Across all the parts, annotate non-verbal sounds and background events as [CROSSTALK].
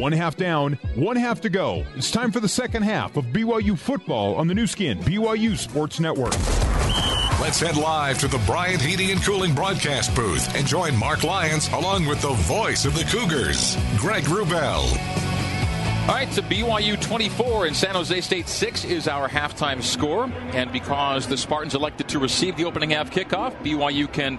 One half down, one half to go. It's time for the second half of BYU football on the Nu Skin, BYU Sports Network. Let's head live to the Bryant Heating and Cooling broadcast booth and join Marc Lyons along with the voice of the Cougars, Greg Wrubell. All right, so BYU 24 and San Jose State 6 is our halftime score. And because the Spartans elected to receive the opening half kickoff, BYU can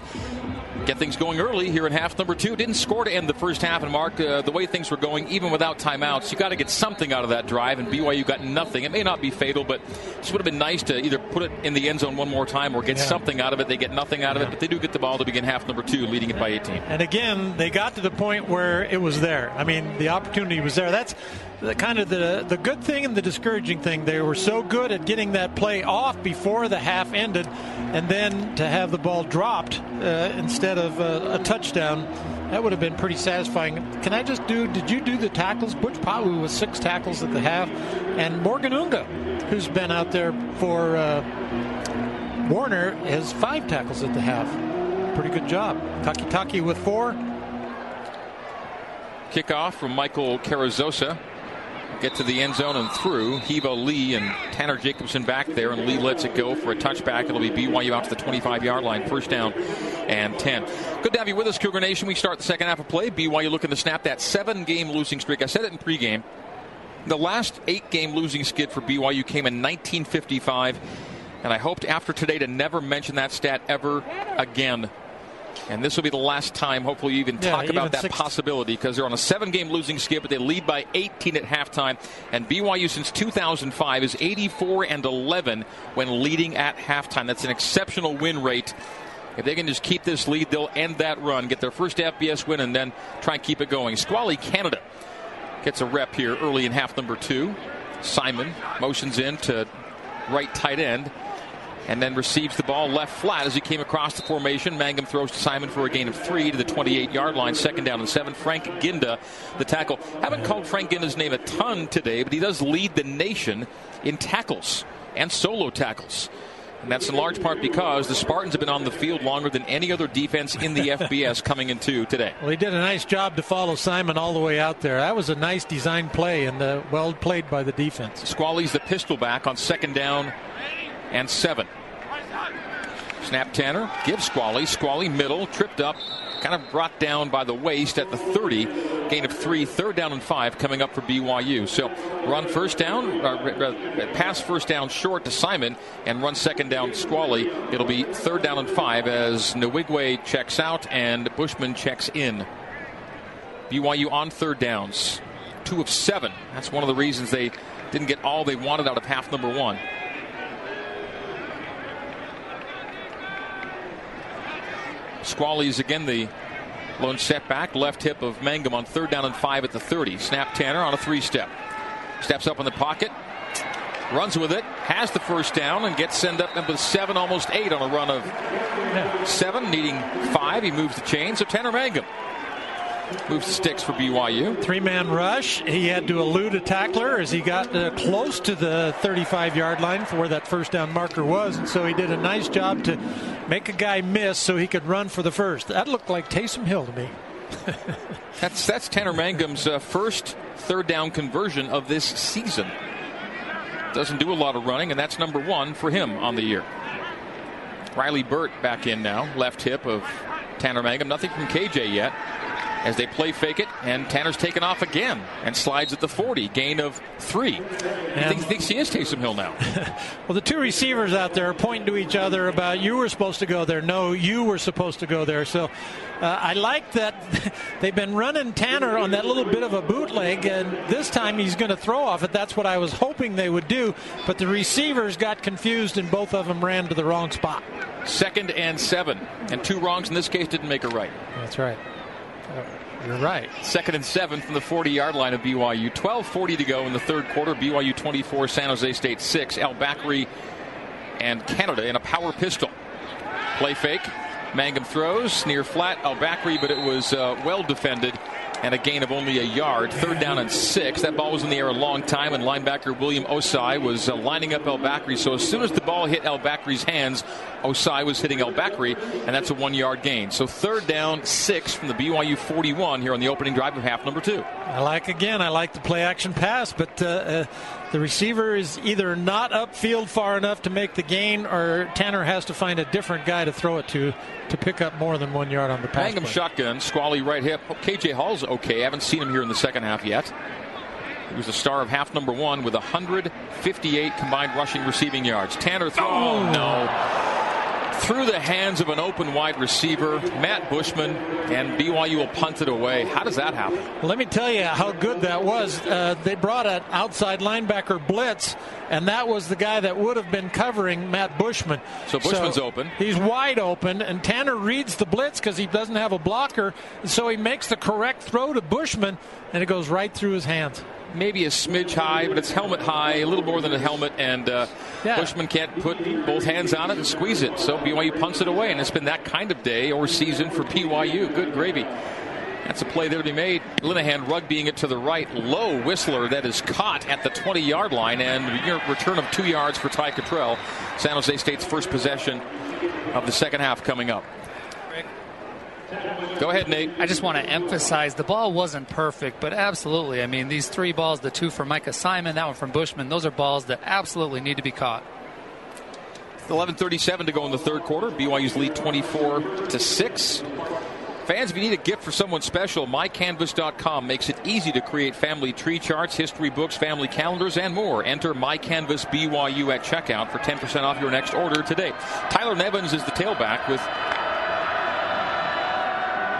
get things going early here in half number two. Didn't score to end the first half, and Mark, uh, the way things were going, even without timeouts, you got to get something out of that drive, and BYU got nothing. It may not be fatal, but it would have been nice to either put it in the end zone one more time or get yeah. something out of it. They get nothing out of it, but they do get the ball to begin half number two, leading it by 18. And again, they got to the point where it was there. I mean, the opportunity was there. That's the kind of the the good thing and the discouraging thing. They were so good at getting that play off before the half ended, and then to have the ball dropped uh, instead of uh, a touchdown. That would have been pretty satisfying. Can I just do? Did you do the tackles? Butch Pau'u with six tackles at the half, and Morgan Unga, who's been out there for uh, Warner, has five tackles at the half. Pretty good job. Takitaki with four. Kickoff from Michael Carrizosa get to the end zone and through. Heva Lee and Tanner Jacobson back there, and Lee lets it go for a touchback. It'll be BYU out to the 25 yard line, first down and 10. Good to have you with us, Cougar Nation. We start the second half of play. BYU looking to snap that seven game losing streak. I said it in pregame. The last eight game losing skid for BYU came in 1955. And I hoped after today to never mention that stat ever again and this will be the last time, hopefully, you even yeah, talk even about that six. possibility because they're on a seven game losing skid, but they lead by 18 at halftime. And BYU since 2005 is 84 and 11 when leading at halftime. That's an exceptional win rate. If they can just keep this lead, they'll end that run, get their first FBS win, and then try and keep it going. Squally Canada gets a rep here early in half number two. Simon motions in to right tight end and then receives the ball left flat as he came across the formation. Mangum throws to Simon for a gain of three to the 28 yard line, second down and seven. Frank Ginda, the tackle. Haven't called Frank Ginda's name a ton today, but he does lead the nation in tackles and solo tackles. And that's in large part because the Spartans have been on the field longer than any other defense in the FBS coming into today. Well, he did a nice job to follow Simon all the way out there. That was a nice design play and uh, well played by the defense. Squally's the pistol back on second down and seven. Snap Tanner gives Squally. Squally middle, tripped up, kind of brought down by the waist at the 30. Gain of three, third down and five coming up for BYU. So run first down, uh, uh, pass first down short to Simon, and run second down Squally. It'll be third down and five as Nwigwe checks out and Bushman checks in. BYU on third downs, two of seven. That's one of the reasons they didn't get all they wanted out of half number one. Squally's again the lone setback. Left hip of Mangum on third down and five at the 30. Snap Tanner on a three step. Steps up in the pocket. Runs with it, has the first down, and gets sent up number seven, almost eight on a run of seven, needing five. He moves the chain. So Tanner Mangum moves the sticks for BYU. Three man rush. He had to elude a tackler as he got uh, close to the 35 yard line for where that first down marker was. And so he did a nice job to make a guy miss so he could run for the first. That looked like Taysom Hill to me. [LAUGHS] that's that's Tanner Mangum's uh, first third down conversion of this season. Doesn't do a lot of running, and that's number one for him on the year. Riley Burt back in now, left hip of Tanner Mangum. Nothing from KJ yet as they play fake it, and Tanner's taken off again and slides at the 40, gain of three. He thinks, thinks, he is Taysom Hill now. [LAUGHS] well, the two receivers out there are pointing to each other about you were supposed to go there. No, you were supposed to go there. So uh, I like that [LAUGHS] they've been running Tanner on that little bit of a bootleg, and this time he's going to throw off it. That's what I was hoping they would do, but the receivers got confused and both of them ran to the wrong spot. Second and seven, and two wrongs in this case didn't make a right. That's right. You're right. Second and seven from the 40 yard line of BYU. 12.40 to go in the third quarter. BYU 24, San Jose State 6. El Bakri and Canada in a power pistol. Play fake. Mangum throws near flat. El Bakri, but it was uh, well defended and a gain of only a yard. Third down and six. That ball was in the air a long time, and linebacker William Osai was uh, lining up El Bakri. So as soon as the ball hit El Bakri's hands, Osai was hitting El Bakri, and that's a one yard gain. So third down, six from the BYU 41 here on the opening drive of half number two. I like, again, I like the play action pass, but uh, uh, the receiver is either not upfield far enough to make the gain, or Tanner has to find a different guy to throw it to to pick up more than one yard on the pass. Mangum shotgun, Squally right hip. Oh, KJ Hall's okay. I haven't seen him here in the second half yet. He was the star of half number one with 158 combined rushing receiving yards. Tanner throw. Oh, no through the hands of an open wide receiver, Matt Bushman, and BYU will punt it away. How does that happen? Let me tell you how good that was. Uh, they brought an outside linebacker blitz, and that was the guy that would have been covering Matt Bushman. So Bushman's so open. He's wide open, and Tanner reads the blitz because he doesn't have a blocker, so he makes the correct throw to Bushman, and it goes right through his hands maybe a smidge high, but it's helmet high, a little more than a helmet, and uh, yeah. Bushman can't put both hands on it and squeeze it. So BYU punts it away, and it's been that kind of day or season for BYU. Good gravy. That's a play there to be made. Linehan rugbying it to the right. Low Whistler that is caught at the 20 yard line and return of two yards for Ty Cottrell. San Jose State's first possession of the second half coming up. Go ahead, Nate. I just want to emphasize the ball wasn't perfect, but absolutely. I mean, these three balls the two from Micah Simon, that one from Bushman those are balls that absolutely need to be caught. 11:37 to go in the third quarter. BYU's lead 24 to six. Fans, if you need a gift for someone special, mycanvas.com makes it easy to create family tree charts, history books, family calendars, and more. Enter mycanvasbyu at checkout for 10% off your next order today. Tyler Nevins is the tailback with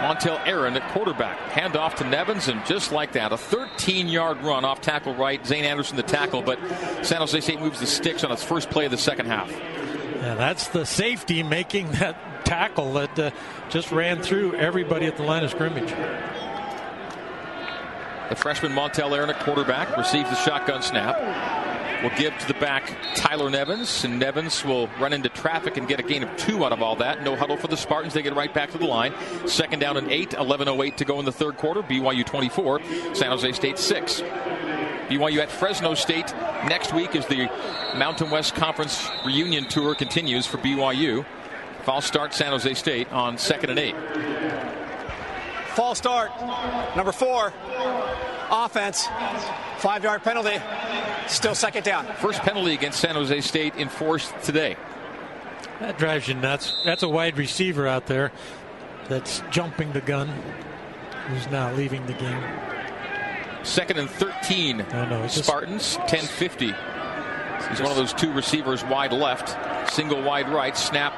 Montel Aaron at quarterback. Hand off to Nevins, and just like that, a 13 yard run off tackle right. Zane Anderson the tackle, but San Jose State moves the sticks on its first play of the second half. Yeah, that's the safety making that tackle that uh, just ran through everybody at the line of scrimmage. The freshman Montel Aaron at quarterback receives the shotgun snap will give to the back Tyler Nevins, and Nevins will run into traffic and get a gain of two out of all that. No huddle for the Spartans. They get right back to the line. Second down and eight, 11.08 to go in the third quarter. BYU 24, San Jose State 6. BYU at Fresno State next week as the Mountain West Conference reunion tour continues for BYU. False start San Jose State on second and eight. False start, number four, offense, five yard penalty, still second down. First penalty against San Jose State enforced today. That drives you nuts. That's a wide receiver out there that's jumping the gun, who's now leaving the game. Second and 13. Oh, no, Spartans, 1050. He's one of those two receivers wide left, single wide right, snap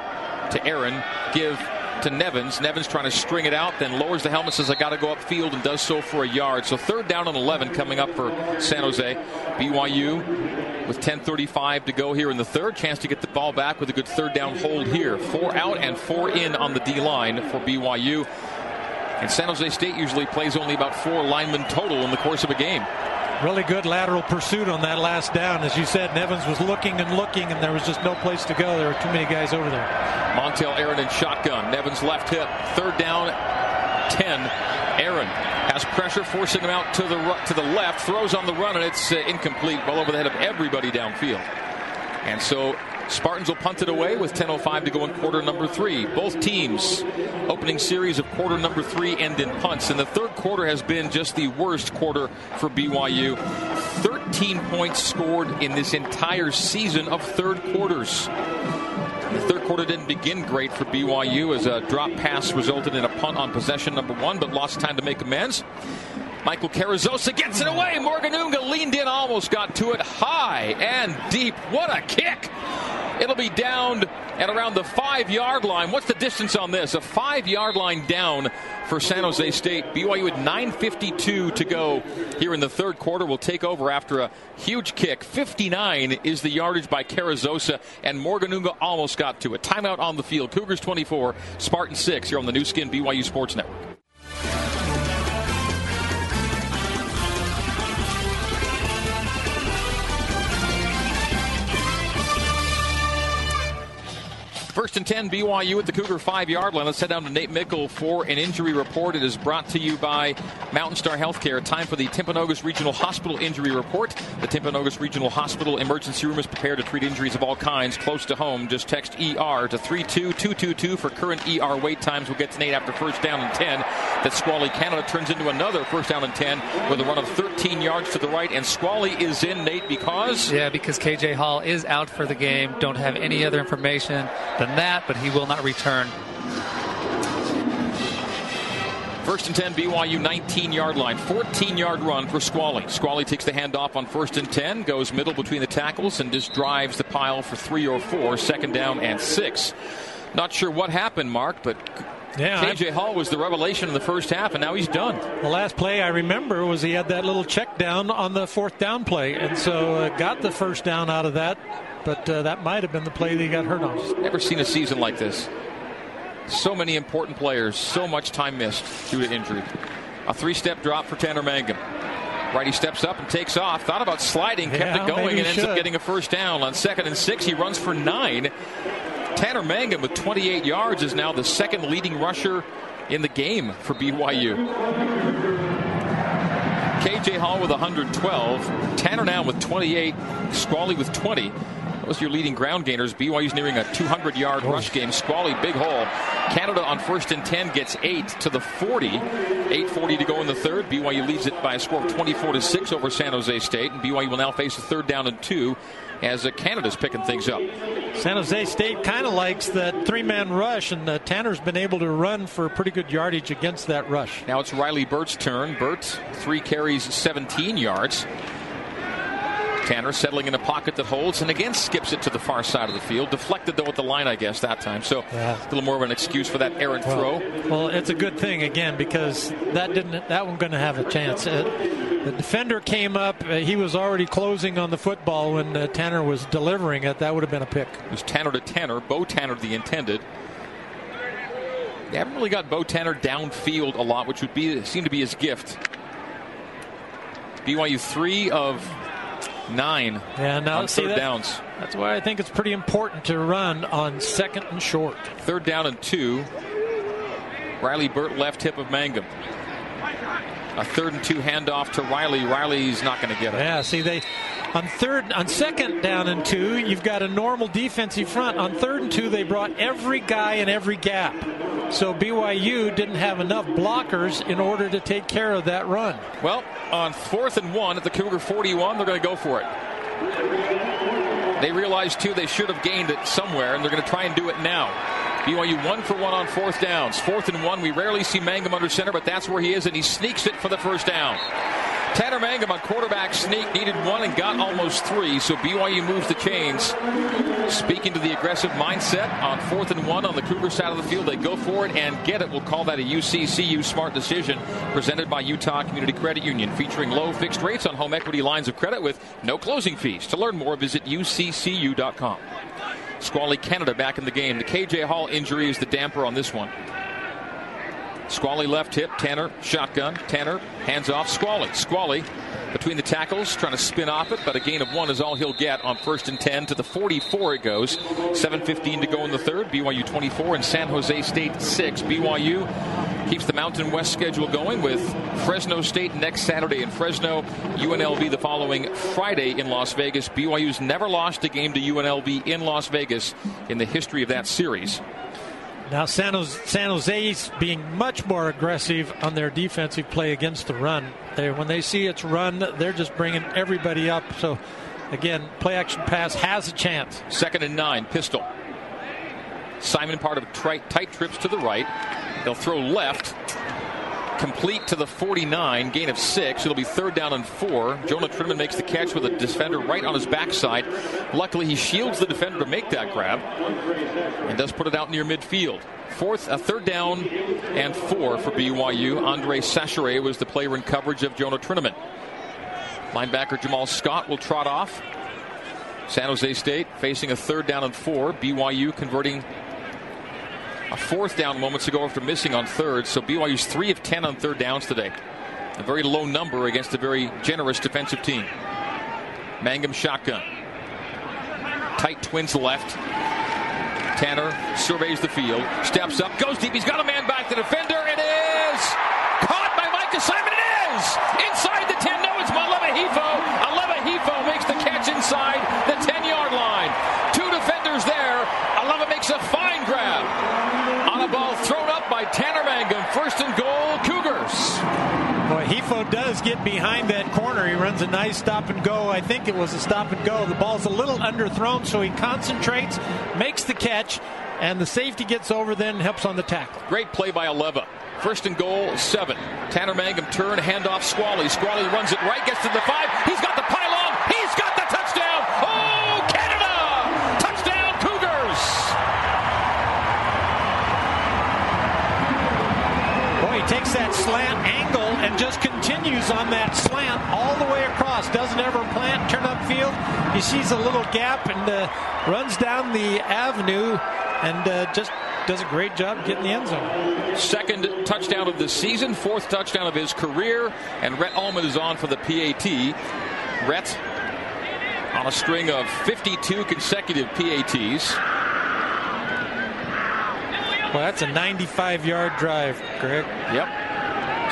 to Aaron, give to Nevins. Nevins trying to string it out, then lowers the helmet, says, I got to go upfield, and does so for a yard. So third down and 11 coming up for San Jose. BYU with 10.35 to go here in the third. Chance to get the ball back with a good third down hold here. Four out and four in on the D line for BYU. And San Jose State usually plays only about four linemen total in the course of a game. Really good lateral pursuit on that last down. As you said, Nevins was looking and looking, and there was just no place to go. There were too many guys over there. Montel Aaron in shotgun. Nevins left hip. Third down, 10. Aaron has pressure, forcing him out to the to the left. Throws on the run, and it's uh, incomplete. Well over the head of everybody downfield. And so Spartans will punt it away with 10.05 to go in quarter number three. Both teams opening series of quarter number three end in punts. And the third quarter has been just the worst quarter for BYU. 13 points scored in this entire season of third quarters. The third quarter didn't begin great for BYU as a drop pass resulted in a punt on possession number one, but lost time to make amends. Michael Carrizosa gets it away. Morgan Unga leaned in, almost got to it high and deep. What a kick! It'll be down at around the five yard line. What's the distance on this? A five yard line down for San Jose State. BYU with 9.52 to go here in the third quarter will take over after a huge kick. 59 is the yardage by Carrizosa, and Morgan Unga almost got to it. Timeout on the field. Cougars 24, Spartan 6 here on the Nu Skin BYU Sports Network. First and 10, BYU at the Cougar five yard line. Let's head down to Nate Meikle for an injury report. It is brought to you by Mountain Star Healthcare. Time for the Timpanogos Regional Hospital injury report. The Timpanogos Regional Hospital emergency room is prepared to treat injuries of all kinds close to home. Just text ER to 32222 for current ER wait times. We'll get to Nate after first down and 10. That Squally Canada turns into another first down and 10 with a run of 13 yards to the right. And Squally is in, Nate, because. Yeah, because KJ Hall is out for the game. Don't have any other information than that, but he will not return. First and 10, BYU 19 yard line. 14 yard run for Squally. Squally takes the handoff on first and 10, goes middle between the tackles, and just drives the pile for three or four, second down and six. Not sure what happened, Mark, but yeah, KJ Hall was the revelation in the first half, and now he's done. The last play I remember was he had that little check down on the fourth down play, and so uh, got the first down out of that but uh, that might have been the play that he got hurt on. Never seen a season like this. So many important players, so much time missed due to injury. A three step drop for Tanner Mangum. Righty steps up and takes off. Thought about sliding, kept yeah, it going, and ends should. up getting a first down. On second and six, he runs for nine. Tanner Mangum with 28 yards is now the second leading rusher in the game for BYU. KJ Hall with 112. Tanner now with 28. Squally with 20. Those are your leading ground gainers. BYU's nearing a 200 yard oh. rush game. Squally, big hole. Canada on first and 10 gets 8 to the 40. 8.40 to go in the third. BYU leads it by a score of 24 to 6 over San Jose State. And BYU will now face a third down and two as uh, Canada's picking things up. San Jose State kind of likes that three man rush, and uh, Tanner's been able to run for pretty good yardage against that rush. Now it's Riley Burt's turn. Burt, three carries, 17 yards. Tanner settling in a pocket that holds and again skips it to the far side of the field. Deflected though at the line, I guess, that time. So yeah. a little more of an excuse for that errant well, throw. Well, it's a good thing again because that didn't that one going to have a chance. Uh, the defender came up. Uh, he was already closing on the football when uh, Tanner was delivering it. That would have been a pick. It was Tanner to Tanner. Bo Tanner the intended. They haven't really got Bo Tanner downfield a lot, which would be seem to be his gift. BYU three of nine yeah, now, on third that, downs. That's why I think it's pretty important to run on second and short. Third down and two. Riley Burt left hip of Mangum. A third and two handoff to Riley. Riley's not going to get it. Yeah, see they on third on second down and two, you've got a normal defensive front. On third and two, they brought every guy in every gap. So BYU didn't have enough blockers in order to take care of that run. Well, on fourth and one at the Cougar 41, they're going to go for it. They realize too they should have gained it somewhere, and they're going to try and do it now. BYU one for one on fourth downs. Fourth and one. We rarely see Mangum under center, but that's where he is, and he sneaks it for the first down. Tanner Mangum on quarterback sneak needed one and got almost three, so BYU moves the chains. Speaking to the aggressive mindset on fourth and one on the Cougar side of the field, they go for it and get it. We'll call that a UCCU smart decision presented by Utah Community Credit Union, featuring low fixed rates on home equity lines of credit with no closing fees. To learn more, visit uccu.com. Squally Canada back in the game. The KJ Hall injury is the damper on this one. Squally left hip. Tanner shotgun. Tanner hands off Squally. Squally between the tackles, trying to spin off it, but a gain of one is all he'll get on first and 10 to the 44 it goes. 7.15 to go in the third. BYU 24 and San Jose State 6. BYU keeps the Mountain West schedule going with Fresno State next Saturday in Fresno, UNLV the following Friday in Las Vegas. BYU's never lost a game to UNLV in Las Vegas in the history of that series. Now San, Jose, Jose's being much more aggressive on their defensive play against the run. They, when they see it's run, they're just bringing everybody up. So again, play action pass has a chance. Second and nine, pistol. Simon part of tight, tight trips to the right. They'll throw left complete to the 49, gain of six. It'll be third down and four. Jonah Trinnaman makes the catch with a defender right on his backside. Luckily, he shields the defender to make that grab and does put it out near midfield. Fourth, a third down and four for BYU. Andre Chachere was the player in coverage of Jonah Trinnaman. Linebacker Jamal Scott will trot off. San Jose State facing a third down and four. BYU converting a fourth down moments ago after missing on third. So BYU's three of ten on third downs today. A very low number against a very generous defensive team. Mangum shotgun. Tight twins left. Tanner surveys the field, steps up, goes deep. He's got a man back. The defender. It is caught by Micah Simon. It is inside the 10. No, it's Aleva Hifo. Aleva Hifo makes the catch inside the 10 yard line. Two defenders there. Aleva makes a fine grab on a ball thrown up by Tanner Mangum. First and goal, Cougars. Does get behind that corner. He runs a nice stop and go. I think it was a stop and go. The ball's a little underthrown, so he concentrates, makes the catch, and the safety gets over, then helps on the tackle. Great play by Aleva. First and goal, seven. Tanner Mangum turn, handoff Squally. Squally runs it right, gets to the five. He's got the pylon. He's got the touchdown. Oh, Canada! Touchdown, Cougars! Boy, he takes that slant angle and just continues on that slant all the way across. Doesn't ever plant, turn upfield. He sees a little gap and uh, runs down the avenue and uh, just does a great job getting the end zone. Second touchdown of the season, fourth touchdown of his career, and Rhett Almond is on for the PAT. Rhett on a string of 52 consecutive PATs. Well, that's a 95 yard drive, Greg. Yep.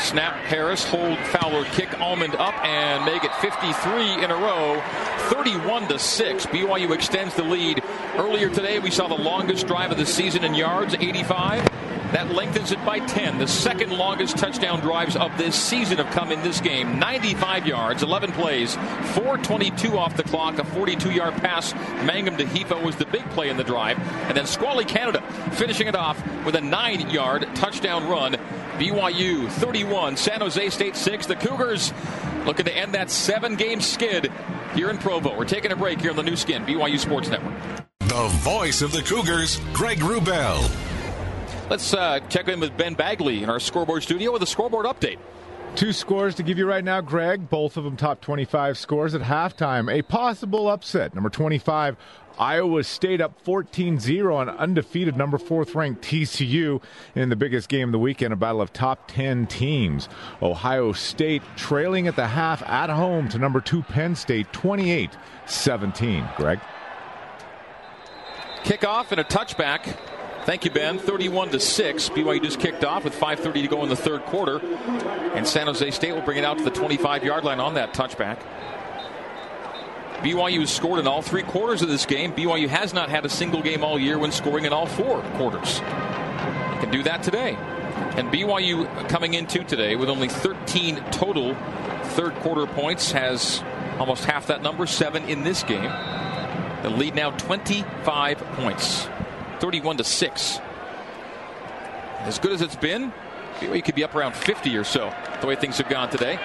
Snap Harris, hold Fowler, kick Almond up and make it 53 in a row, 31 to 6. BYU extends the lead. Earlier today, we saw the longest drive of the season in yards, 85. That lengthens it by 10. The second longest touchdown drives of this season have come in this game. 95 yards, 11 plays, 422 off the clock, a 42 yard pass. Mangum to Hifo was the big play in the drive. And then Squally Canada finishing it off with a nine yard touchdown run. BYU 31, San Jose State 6. The Cougars looking to end that seven game skid here in Provo. We're taking a break here on the Nu Skin, BYU Sports Network. The voice of the Cougars, Greg Wrubell. Let's uh, check in with Ben Bagley in our scoreboard studio with a scoreboard update. Two scores to give you right now, Greg. Both of them top 25 scores at halftime. A possible upset. Number 25, Iowa State up 14 0 on undefeated number fourth ranked TCU in the biggest game of the weekend, a battle of top 10 teams. Ohio State trailing at the half at home to number two Penn State 28 17. Greg? Kickoff and a touchback. Thank you, Ben. 31 to 6. BYU just kicked off with 5.30 to go in the third quarter. And San Jose State will bring it out to the 25 yard line on that touchback. BYU has scored in all three quarters of this game. BYU has not had a single game all year when scoring in all four quarters. They can do that today. And BYU coming into today with only 13 total third quarter points has almost half that number, seven in this game. The lead now 25 points, 31 to 6. As good as it's been, BYU could be up around 50 or so, the way things have gone today.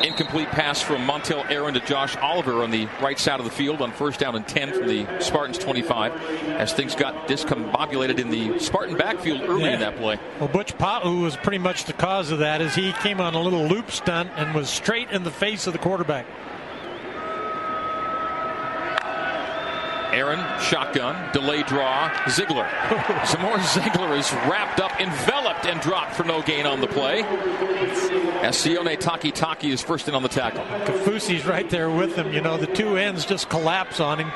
Incomplete pass from Montel Aaron to Josh Oliver on the right side of the field on first down and 10 from the Spartans 25 as things got discombobulated in the Spartan backfield early yeah. in that play. Well, Butch Pau'u was pretty much the cause of that as he came on a little loop stunt and was straight in the face of the quarterback. Aaron, shotgun, delay draw, Zigler. [LAUGHS] Zamore Zigler is wrapped up, enveloped, and dropped for no gain on the play. As Sione Takitaki is first in on the tackle. Kaufusi's right there with him. You know, the two ends just collapse on him.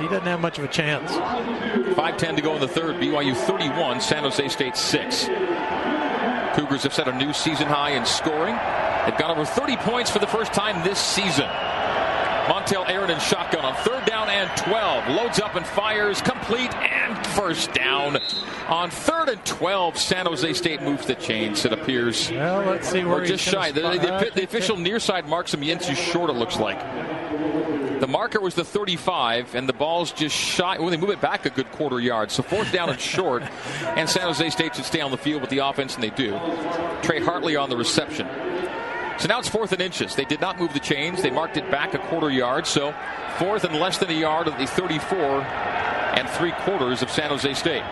He doesn't have much of a chance. 5-10 to go in the third. BYU 31, San Jose State 6. Cougars have set a new season high in scoring. They've got over 30 points for the first time this season. Montel Aaron in shotgun on third down and 12. Loads up and fires, complete and first down. On third and 12, San Jose State moves the chains, it appears. Well, let's see where or just shy. The, the, the, official near side marks him inches short, it looks like. The marker was the 35, and the ball's just shy. Well, they move it back a good quarter yard. So fourth down and short, and San Jose State should stay on the field with the offense, and they do. Trey Hartley on the reception. So now it's fourth and inches. They did not move the chains. They marked it back a quarter yard. So fourth and less than a yard of the 34 and three quarters of San Jose State.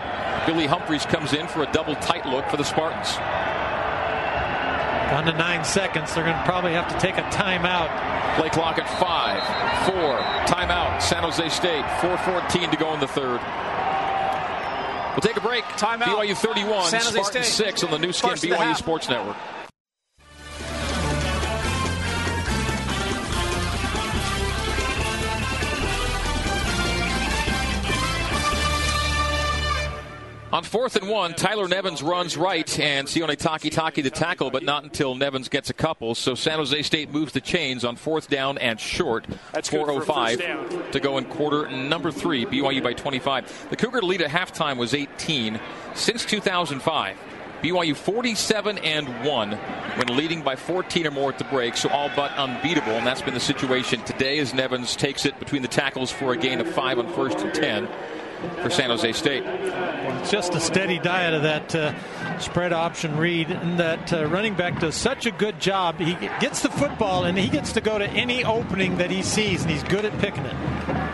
Billy Humphreys comes in for a double tight look for the Spartans. Down to nine seconds. They're going to probably have to take a timeout. Play clock at five, four, timeout. San Jose State, 4:14 to go in the third. We'll take a break. Timeout. BYU 31, San Jose Spartan State. 6 on the Nu Skin First the BYU. Sports Network. On fourth and one, Tyler Nevins runs right, and Sione Takitaki the tackle, but not until Nevins gets a couple. So San Jose State moves the chains on fourth down and short. That's 4.05 to go in quarter number three. BYU by 25. The Cougar lead at halftime was 18 since 2005. BYU 47 and 1 when leading by 14 or more at the break, so all but unbeatable, and that's been the situation today as Nevins takes it between the tackles for a gain of 5 on first and 10 for San Jose State. It's just a steady diet of that uh, spread option read, and that uh, running back does such a good job. He gets the football, and he gets to go to any opening that he sees, and he's good at picking it.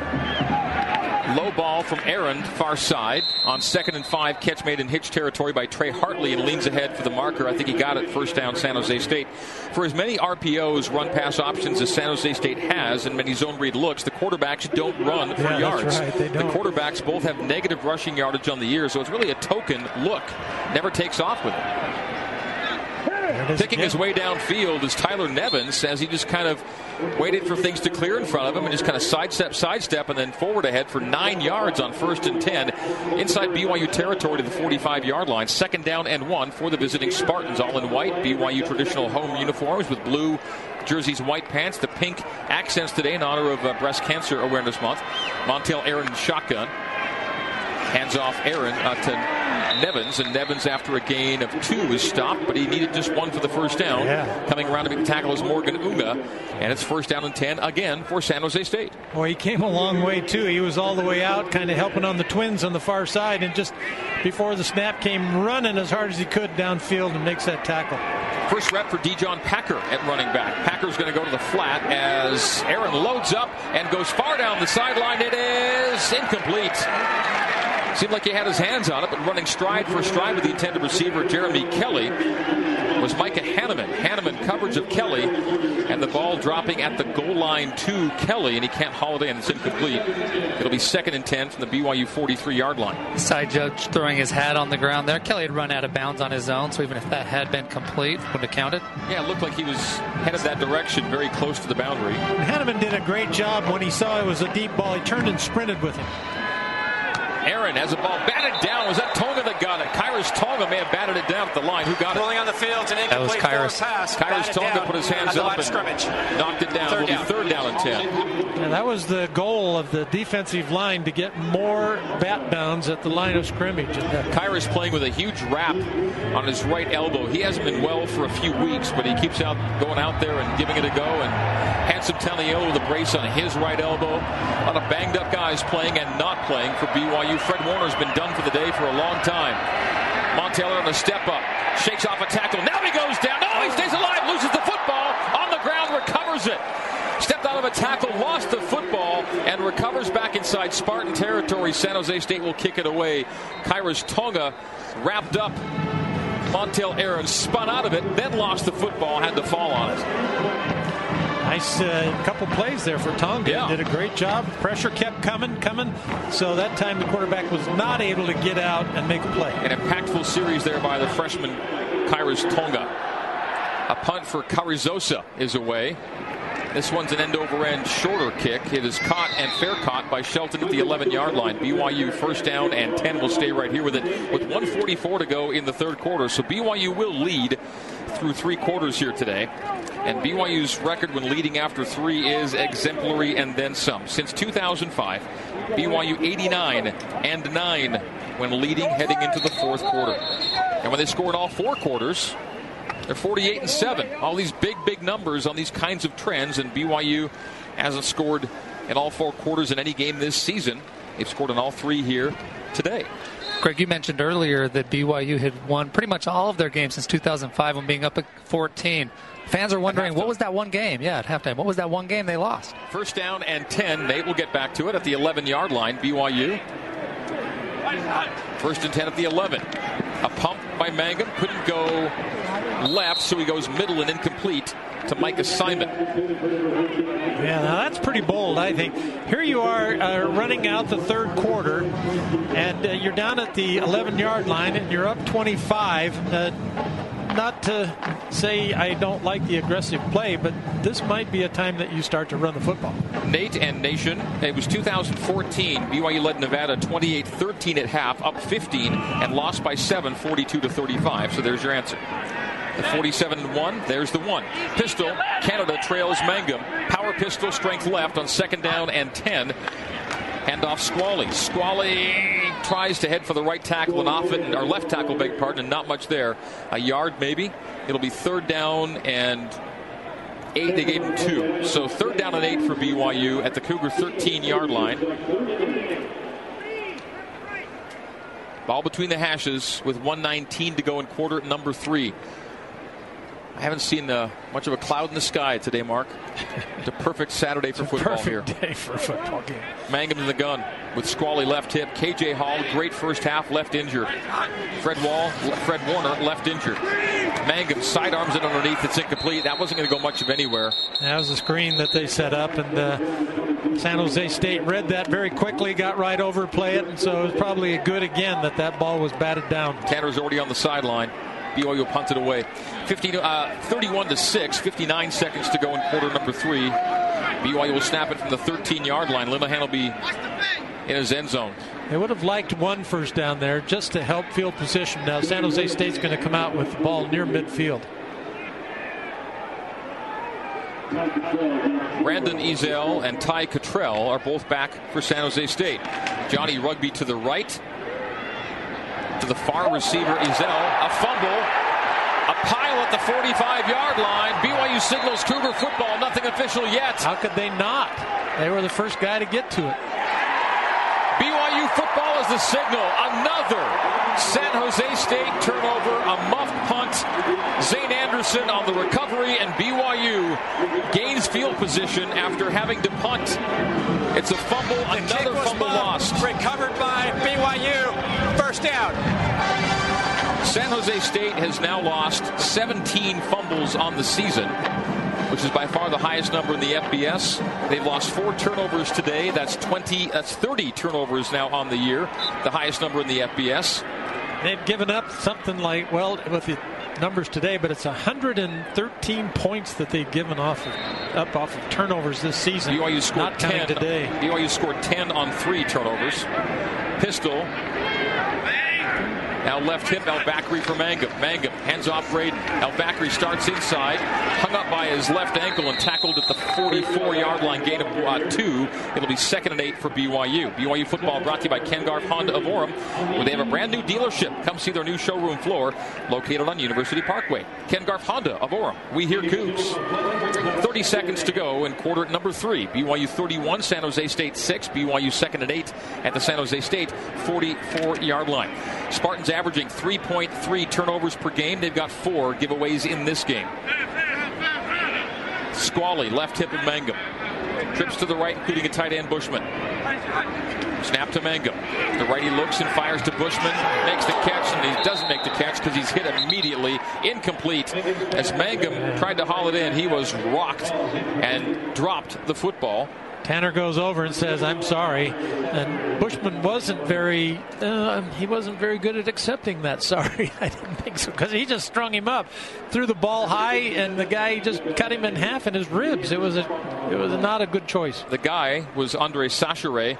Low ball from Aaron, far side. On second and five, catch made in hitch territory by Trey Hartley and leans ahead for the marker. I think he got it first down San Jose State. For as many RPOs, run pass options as San Jose State has and many zone read looks, the quarterbacks don't run for yeah, yards. Right, the quarterbacks both have negative rushing yardage on the year, so it's really a token look. Never takes off with it. Picking his way downfield is Tyler Nevins as he just kind of waited for things to clear in front of him and just kind of sidestep, sidestep, and then forward ahead for nine yards on first and 10 inside BYU territory to the 45 yard line. Second down and one for the visiting Spartans, all in white. BYU traditional home uniforms with blue jerseys, white pants, the pink accents today in honor of uh, Breast Cancer Awareness Month. Montel Aaron shotgun. Hands off Aaron uh, to Nevins, and Nevins, after a gain of two, is stopped, but he needed just one for the first down. Yeah. Coming around to make the tackle is Morgan Unga, and it's first down and 10 again for San Jose State. Well, he came a long way, too. He was all the way out, kind of helping on the twins on the far side, and just before the snap came running as hard as he could downfield and makes that tackle. First rep for Dijon Packer at running back. Packer's going to go to the flat as Aaron loads up and goes far down the sideline. It is incomplete. Seemed like he had his hands on it, but running stride for stride with the intended receiver, Jeremy Kelly, was Micah Hannemann. Hannemann coverage of Kelly, and the ball dropping at the goal line to Kelly, and he can't haul it in. It's incomplete. It'll be second and 10 from the BYU 43 yard line. Side judge throwing his hat on the ground there. Kelly had run out of bounds on his own, so even if that had been complete, wouldn't have counted. Yeah, it looked like he was headed that direction, very close to the boundary. Hannemann did a great job when he saw it was a deep ball. He turned and sprinted with him. Aaron has a ball batted down. Was that Tonga that got it? Kyrus Tonga may have batted it down at the line. Who got it? Rolling on the field, an That was incomplete Kyrus. pass. Kyrus Tonga down put his hands at the up line of and scrimmage. knocked it down. Third Will be down. third down and 10. And that was the goal of the defensive line to get more bat downs at the line of scrimmage. And, Kyrus playing with a huge wrap on his right elbow. He hasn't been well for a few weeks, but he keeps out going out there and giving it a go. And Taniello with a brace on his right elbow. A lot of banged up guys playing and not playing for BYU. Fred Warner's been done for the day for a long time. Montaylor on the step up, shakes off a tackle. Now he goes down. No, he stays alive, loses the football on the ground, recovers it. Stepped out of a tackle, lost the football, and recovers back inside Spartan territory. San Jose State will kick it away. Kyrus Tonga wrapped up. Montel Aaron spun out of it, then lost the football, had to fall on it. Nice uh, couple plays there for Tonga. Yeah. Did a great job. Pressure kept coming, coming. So that time the quarterback was not able to get out and make a play. An impactful series there by the freshman Kyrus Tonga. A punt for Carrizosa is away. This one's an end over end shorter kick. It is caught and fair caught by Shelton at the 11 yard line. BYU first down and 10 will stay right here with it with 144 to go in the third quarter. So BYU will lead through three quarters here today. And BYU's record when leading after three is exemplary and then some. Since 2005, BYU 89 and 9 when leading heading into the fourth quarter. And when they scored all four quarters, they're 48 and 7. All these big, big numbers on these kinds of trends, and BYU hasn't scored in all four quarters in any game this season. They've scored in all three here today. Greg, you mentioned earlier that BYU had won pretty much all of their games since 2005 when being up at 14. Fans are wondering, what was that one game? Yeah, at halftime. What was that one game they lost? First down and 10. Nate will get back to it at the 11 yard line. BYU. First and 10 at the 11. A pump by Mangum. Couldn't go left, so he goes middle and incomplete to Micah Simon. Yeah, now that's pretty bold, I think. Here you are uh, running out the third quarter, and uh, you're down at the 11 yard line, and you're up 25. Uh, not to say I don't like the aggressive play, but this might be a time that you start to run the football. Nate and Nation. It was 2014. BYU led Nevada 28-13 at half, up 15, and lost by 7, 42 to 35. So there's your answer. The 47 1, there's the one. Pistol, Canada trails Mangum. Power pistol, strength left on second down and 10. Hand off Squally. Squally tries to head for the right tackle and off it, or left tackle, beg pardon, and not much there. A yard maybe. It'll be third down and eight. They gave him two. So third down and eight for BYU at the Cougar 13 yard line. Ball between the hashes with 119 to go in quarter number three. I haven't seen uh, much of a cloud in the sky today, Mark. [LAUGHS] It's a perfect Saturday for football perfect here. day for a football game. Mangum in the gun with Squally left hip. KJ Hall, great first half, left injured. Fred Wall, Fred Warner, left injured. Mangum sidearms it underneath. It's incomplete. That wasn't going to go much of anywhere. That was a screen that they set up, and uh, San Jose State read that very quickly, got right over, play it, and so it was probably a good again that that ball was batted down. Tanner's already on the sideline. BYU punted away. 50 to, uh, 31 to 6, 59 seconds to go in quarter number three. BYU will snap it from the 13 yard line. Linehan will be in his end zone. They would have liked one first down there just to help field position. Now San Jose State's going to come out with the ball near midfield. Brandon Ezell and Ty Cottrell are both back for San Jose State. Johnny Rugby to the right, to the far receiver, Ezell. A fumble. A pile at the 45 yard line. BYU signals Cougar football. Nothing official yet. How could they not? They were the first guy to get to it. BYU football is the signal. Another San Jose State turnover. A muffed punt. Zane Anderson on the recovery, and BYU gains field position after having to punt. It's a fumble. Another fumble lost. Recovered by BYU. First down. San Jose State has now lost 17 fumbles on the season, which is by far the highest number in the FBS. They've lost four turnovers today. That's 20. That's 30 turnovers now on the year, the highest number in the FBS. They've given up something like well with the numbers today, but it's 113 points that they've given off of, up off of turnovers this season. BYU scored Not 10 today. BYU scored 10 on three turnovers. Pistol. Now left hip, El Bakri for Mangum. Mangum hands off Braden. El Bakri starts inside, hung up by his left ankle and tackled at the 44 yard line, gain of uh, two. It'll be second and eight for BYU. BYU football brought to you by Ken Garff Honda of Orem, where they have a brand new dealership. Come see their new showroom floor located on University Parkway. Ken Garff Honda of Orem. We hear Cougs. 30 seconds to go in quarter number three. BYU 31, San Jose State 6. BYU second and eight at the San Jose State 44 yard line. Spartans averaging 3.3 turnovers per game. They've got four giveaways in this game. Squally, left hip of Mangum. Trips to the right, including a tight end Bushman. Snap to Mangum. The righty looks and fires to Bushman. Makes the catch, and he doesn't make the catch because he's hit immediately. Incomplete. As Mangum tried to haul it in, he was rocked and dropped the football. Tanner goes over and says, "I'm sorry," and Bushman wasn't very uh, he wasn't very good at accepting that [LAUGHS] sorry. I didn't think so because he just strung him up, threw the ball high, and the guy just cut him in half in his ribs. It was a it was not a good choice. The guy was Andre Chachere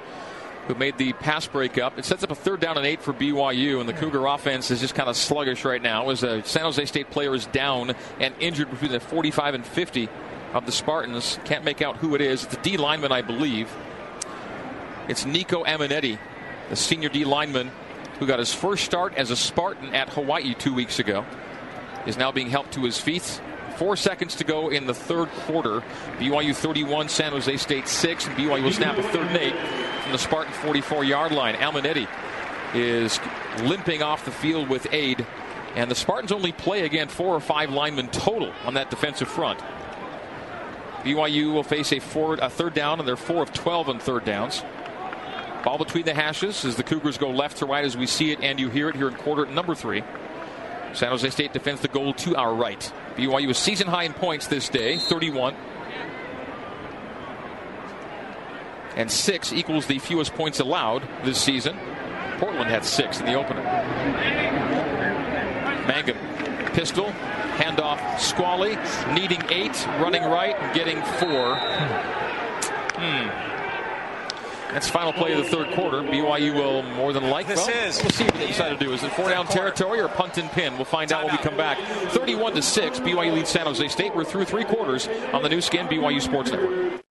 who made the pass breakup. It sets up a third down and eight for BYU, and the Cougar offense is just kind of sluggish right now as a San Jose State player is down and injured between the 45 and 50 of the Spartans. Can't make out who it is. It's the D lineman, I believe. It's Nico Aminetti, the senior D lineman who got his first start as a Spartan at Hawaii two weeks ago. Is now being helped to his feet. Four seconds to go in the third quarter. BYU 31, San Jose State 6, and BYU will snap a third and eight from the Spartan 44 yard line. Almanetti is limping off the field with aid, and the Spartans only play again four or five linemen total on that defensive front. BYU will face a, forward, a third down, and they're 4 of 12 on third downs. Ball between the hashes as the Cougars go left to right as we see it and you hear it here in quarter number three. San Jose State defends the goal to our right. BYU is season high in points this day, 31. And six equals the fewest points allowed this season. Portland had six in the opener. Mangum, pistol, Handoff Squally, needing eight, running right, getting four. Hmm. That's final play of the third quarter. BYU will more than likely. This well, is. We'll see what they decide to do. Is it four down territory or punt and pin? We'll find out when we come back. 31 to 6. BYU leads San Jose State. We're through three quarters on the Nu Skin BYU Sports Network.